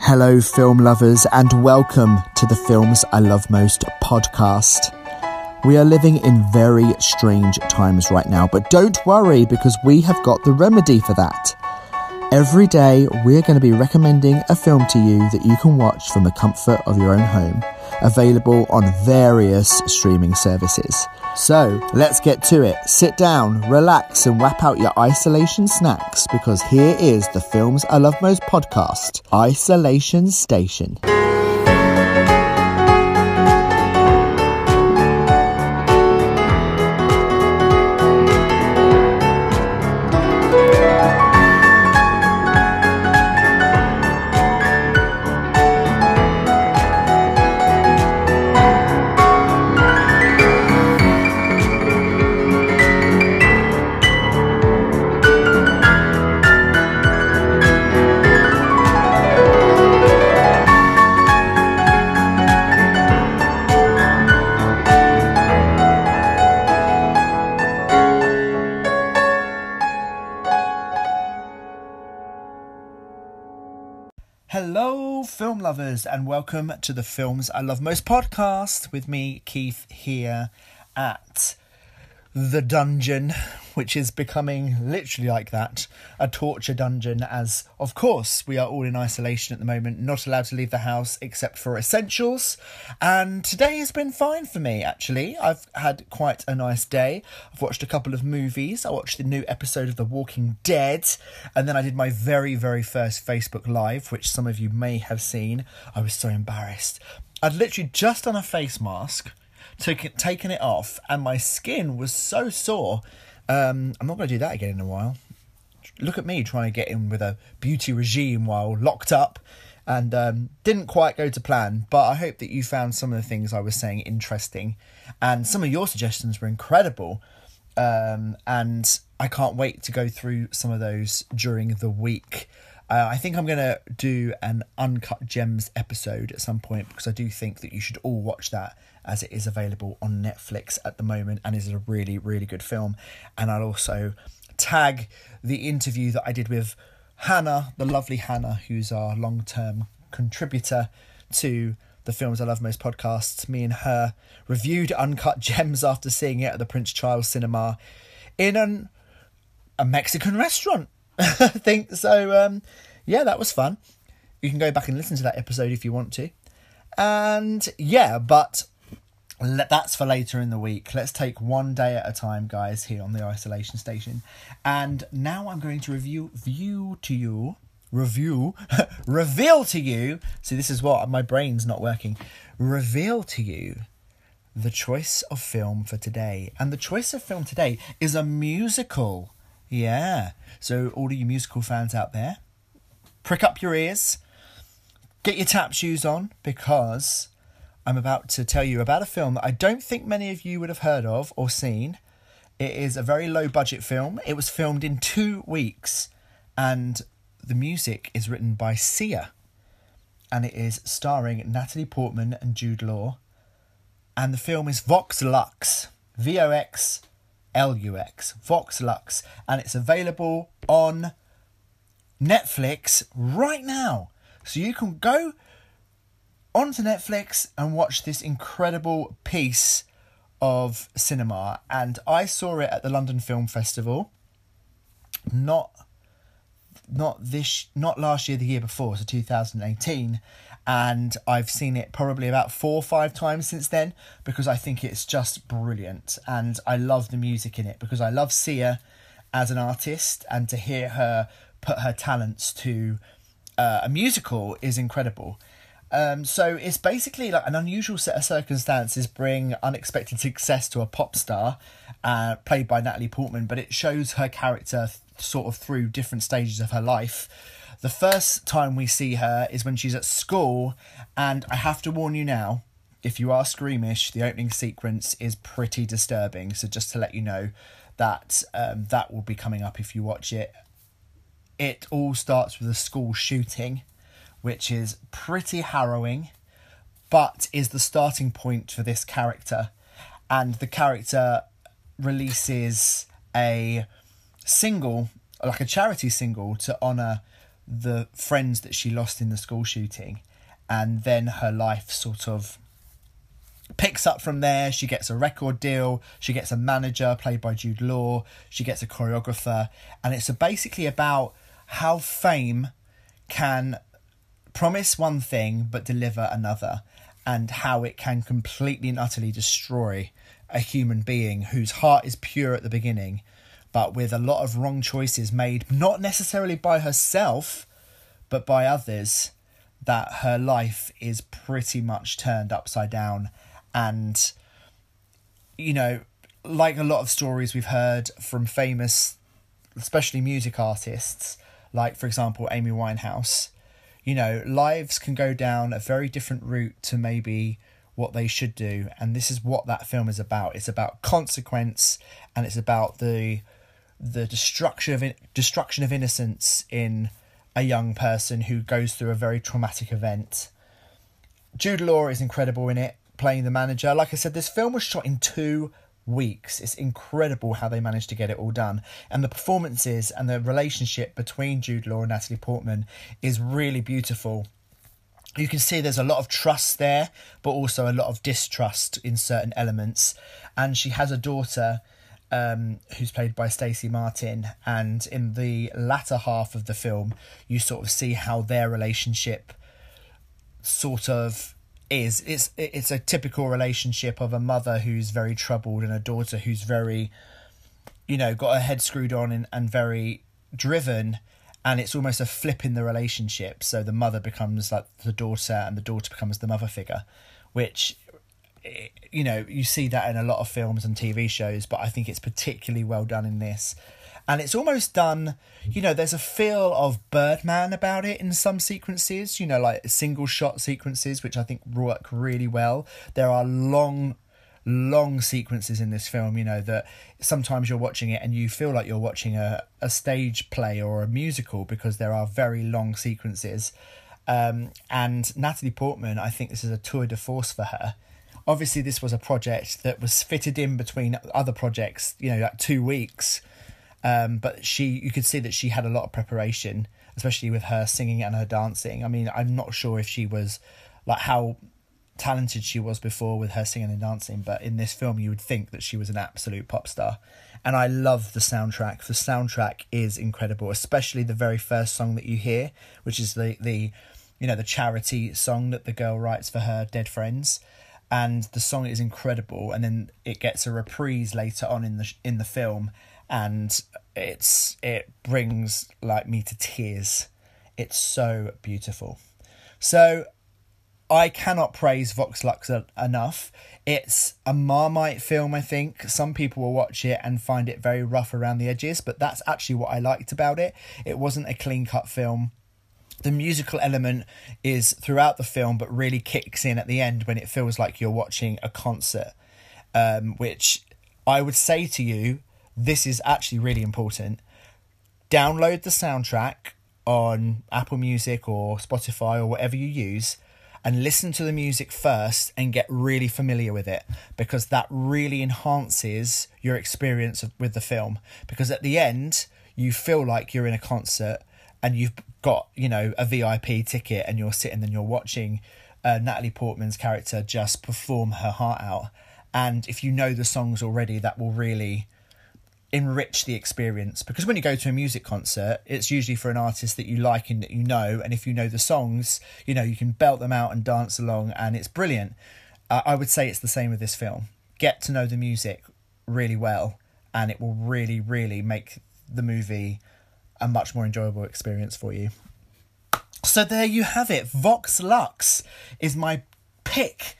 Hello, film lovers, and welcome to the Films I Love Most podcast. We are living in very strange times right now, but don't worry because we have got the remedy for that. Every day, we're going to be recommending a film to you that you can watch from the comfort of your own home, available on various streaming services. So, let's get to it. Sit down, relax, and wrap out your isolation snacks because here is the Films I Love Most podcast Isolation Station. Lovers, and welcome to the Films I Love Most podcast with me, Keith, here at the dungeon, which is becoming literally like that a torture dungeon. As of course, we are all in isolation at the moment, not allowed to leave the house except for essentials. And today has been fine for me, actually. I've had quite a nice day. I've watched a couple of movies. I watched the new episode of The Walking Dead, and then I did my very, very first Facebook Live, which some of you may have seen. I was so embarrassed. I'd literally just done a face mask taken it off, and my skin was so sore. Um, I'm not going to do that again in a while. Look at me trying to get in with a beauty regime while locked up, and um, didn't quite go to plan. But I hope that you found some of the things I was saying interesting, and some of your suggestions were incredible. Um, and I can't wait to go through some of those during the week. Uh, I think I'm going to do an Uncut Gems episode at some point because I do think that you should all watch that as it is available on Netflix at the moment and is a really, really good film. And I'll also tag the interview that I did with Hannah, the lovely Hannah, who's our long term contributor to the Films I Love Most podcast. Me and her reviewed Uncut Gems after seeing it at the Prince Charles Cinema in an, a Mexican restaurant. I think so. Um, yeah, that was fun. You can go back and listen to that episode if you want to. And yeah, but that's for later in the week. Let's take one day at a time, guys, here on the isolation station. And now I'm going to review view to you review reveal to you see this is what my brain's not working. Reveal to you the choice of film for today. And the choice of film today is a musical. Yeah. So all of you musical fans out there prick up your ears. Get your tap shoes on because I'm about to tell you about a film that I don't think many of you would have heard of or seen. It is a very low budget film. It was filmed in two weeks, and the music is written by Sia, and it is starring Natalie Portman and Jude Law. And the film is Vox Lux, V O X L U X, Vox Lux, and it's available on Netflix right now. So you can go onto Netflix and watch this incredible piece of cinema. And I saw it at the London Film Festival. Not not this not last year the year before so 2018 and i've seen it probably about four or five times since then because i think it's just brilliant and i love the music in it because i love sia as an artist and to hear her put her talents to uh, a musical is incredible um, so it's basically like an unusual set of circumstances bring unexpected success to a pop star, uh, played by Natalie Portman, but it shows her character th- sort of through different stages of her life. The first time we see her is when she's at school, and I have to warn you now, if you are squeamish, the opening sequence is pretty disturbing. So just to let you know that um, that will be coming up if you watch it. It all starts with a school shooting which is pretty harrowing, but is the starting point for this character. And the character releases a single, like a charity single, to honour the friends that she lost in the school shooting, and then her life sort of picks up from there. She gets a record deal. She gets a manager played by Jude Law. She gets a choreographer, and it's basically about how fame can promise one thing but deliver another, and how it can completely and utterly destroy a human being whose heart is pure at the beginning, but with a lot of wrong choices made, not necessarily by herself, but by others, that her life is pretty much turned upside down. And you know like a lot of stories we've heard from famous especially music artists like for example Amy Winehouse you know lives can go down a very different route to maybe what they should do. And this is what that film is about. It's about consequence and it's about the the destruction of destruction of innocence in a young person who goes through a very traumatic event. Jude Law is incredible in it playing the manager. Like I said, this film was shot in two weeks. It's incredible how they managed to get it all done. And the performances and the relationship between Jude Law and Natalie Portman is really beautiful. You can see there's a lot of trust there, but also a lot of distrust in certain elements. And she has a daughter um, who's played by Stacy Martin. And in the latter half of the film, you sort of see how their relationship sort of is it's it's a typical relationship of a mother who's very troubled and a daughter who's very you know got her head screwed on and, and very driven and it's almost a flip in the relationship. So the mother becomes like the daughter and the daughter becomes the mother figure which eh, you know you see that in a lot of films and tv shows but i think it's particularly well done in this and it's almost done you know there's a feel of birdman about it in some sequences you know like single shot sequences which i think work really well. There are long long sequences in this film you know that sometimes you're watching it and you feel like you're watching a, a stage play or a musical because there are very long sequences. Um, and natalie portman i think this is a tour de force for her. Obviously this was a project that was fitted in between other projects you know like two weeks um, but she, you could see that she had a lot of preparation, especially with her singing and her dancing. I mean, I'm not sure if she was like how talented she was before with her singing and dancing, but in this film, you would think that she was an absolute pop star. And I love the soundtrack. The soundtrack is incredible, especially the very first song that you hear, which is the the you know the charity song that the girl writes for her dead friends and the song is incredible and then it gets a reprise later on in the in the film and it's it brings like me to tears. It's so beautiful. So I cannot praise Vox Lux enough. It's a Marmite film, I think. Some people will watch it and find it very rough around the edges, but that's actually what I liked about it. It wasn't a clean cut film. The musical element is throughout the film, but really kicks in at the end when it feels like you're watching a concert, um, which I would say to you this is actually really important. Download the soundtrack on Apple Music or Spotify or whatever you use and listen to the music first and get really familiar with it because that really enhances your experience with the film because at the end you feel like you're in a concert and you've got you know a VIP ticket and you're sitting and you're watching uh, Natalie Portman's character just perform her heart out and if you know the songs already that will really enrich the experience. Because when you go to a music concert it's usually for an artist that you like and that you know. And if you know the songs you know you can belt them out and dance along and it's brilliant. Uh, i would say it's the same with this film. Get to know the music really well and it will really really make the movie a much more enjoyable experience for you. So there you have it. Vox lux is my pick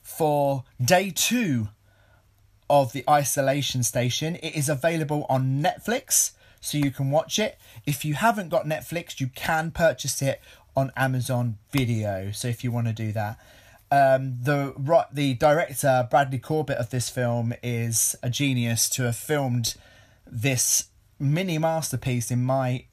for day two of the Isolation Station. It is available on Netflix, so you can watch it. If you haven't got Netflix, you can purchase it on Amazon Video. So if you want to do that. Um, the the director Bradley Corbet of this film is a genius to have filmed this mini masterpiece, in my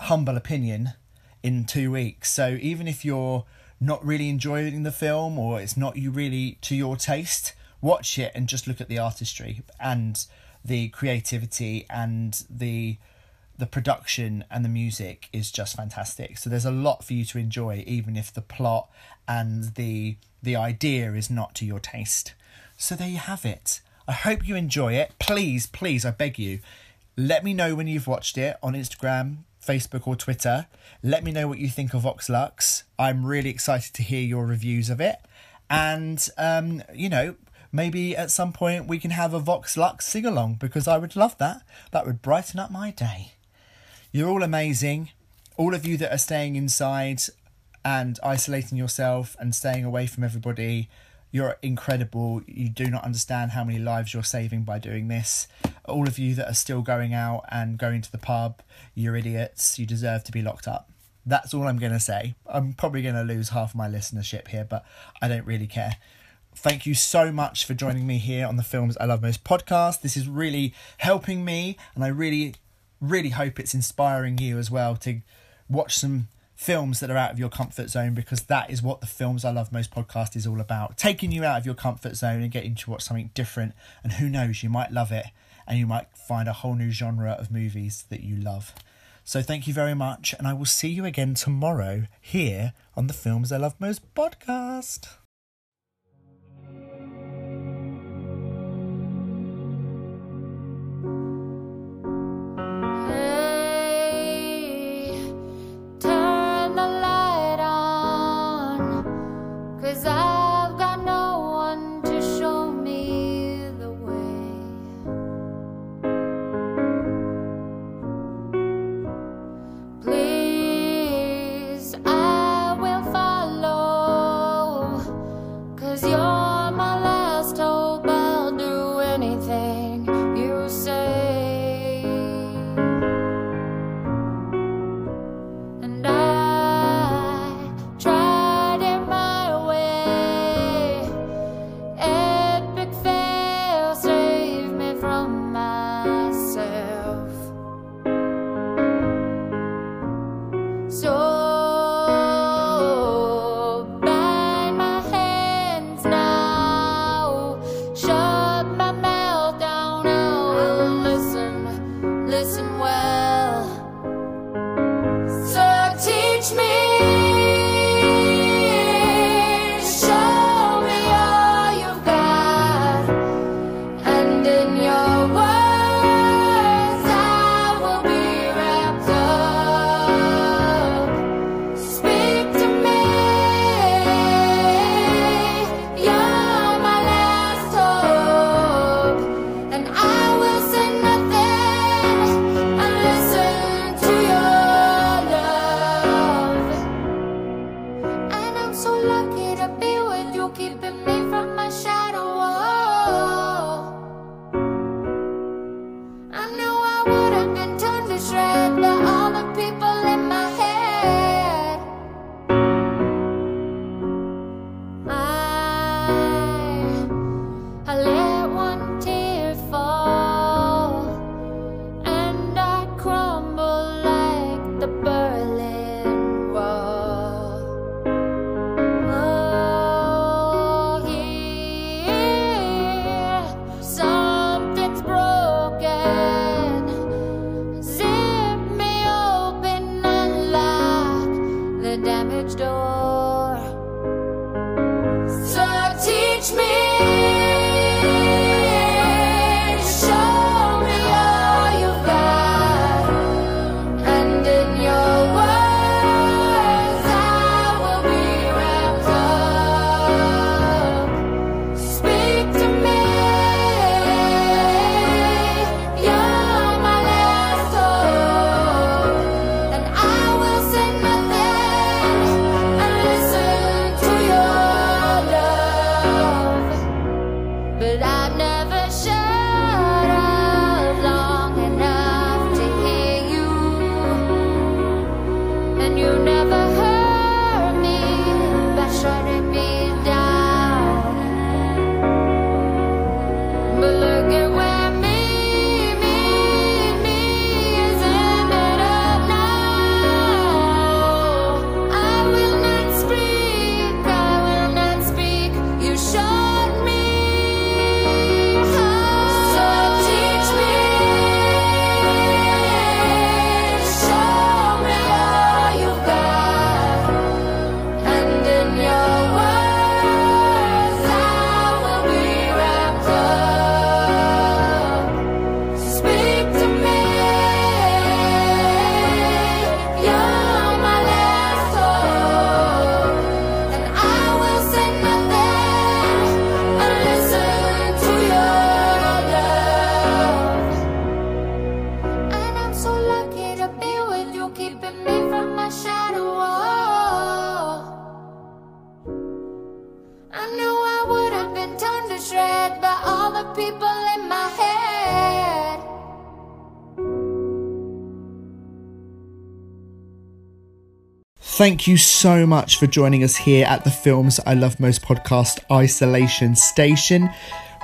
humble opinion, in two weeks. So even if you're not really enjoying the film or it's not you really to your taste, watch it and just look at the artistry and the creativity and the the production and the music is just fantastic. So there's a lot for you to enjoy, even if the plot and the the idea is not to your taste. So there you have it. I hope you enjoy it. Please, please, I beg you, let me know when you've watched it on Instagram, Facebook, or Twitter. Let me know what you think of Vox Lux. I'm really excited to hear your reviews of it. And, um, you know, maybe at some point we can have a Vox Lux sing along because I would love that. That would brighten up my day. You're all amazing. All of you that are staying inside and isolating yourself and staying away from everybody, you're incredible. You do not understand how many lives you're saving by doing this. All of you that are still going out and going to the pub, you're idiots. You deserve to be locked up. That's all I'm going to say. I'm probably going to lose half my listenership here, but I don't really care. Thank you so much for joining me here on the Films I Love Most podcast. This is really helping me, and I really, really hope it's inspiring you as well to watch some films that are out of your comfort zone because that is what the Films I Love Most podcast is all about. Taking you out of your comfort zone and getting to watch something different. And who knows, you might love it and you might find a whole new genre of movies that you love. So thank you very much, and I will see you again tomorrow here on the Films I Love Most podcast. So Thank you so much for joining us here at the Films I Love Most podcast Isolation Station.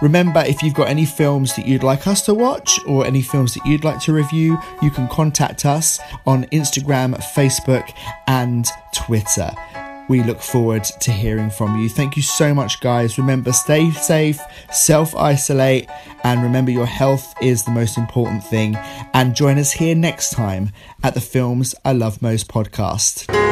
Remember, if you've got any films that you'd like us to watch or any films that you'd like to review, you can contact us on Instagram, Facebook, and Twitter. We look forward to hearing from you. Thank you so much, guys. Remember, stay safe, self isolate, and remember your health is the most important thing. And join us here next time at the Films I Love Most podcast.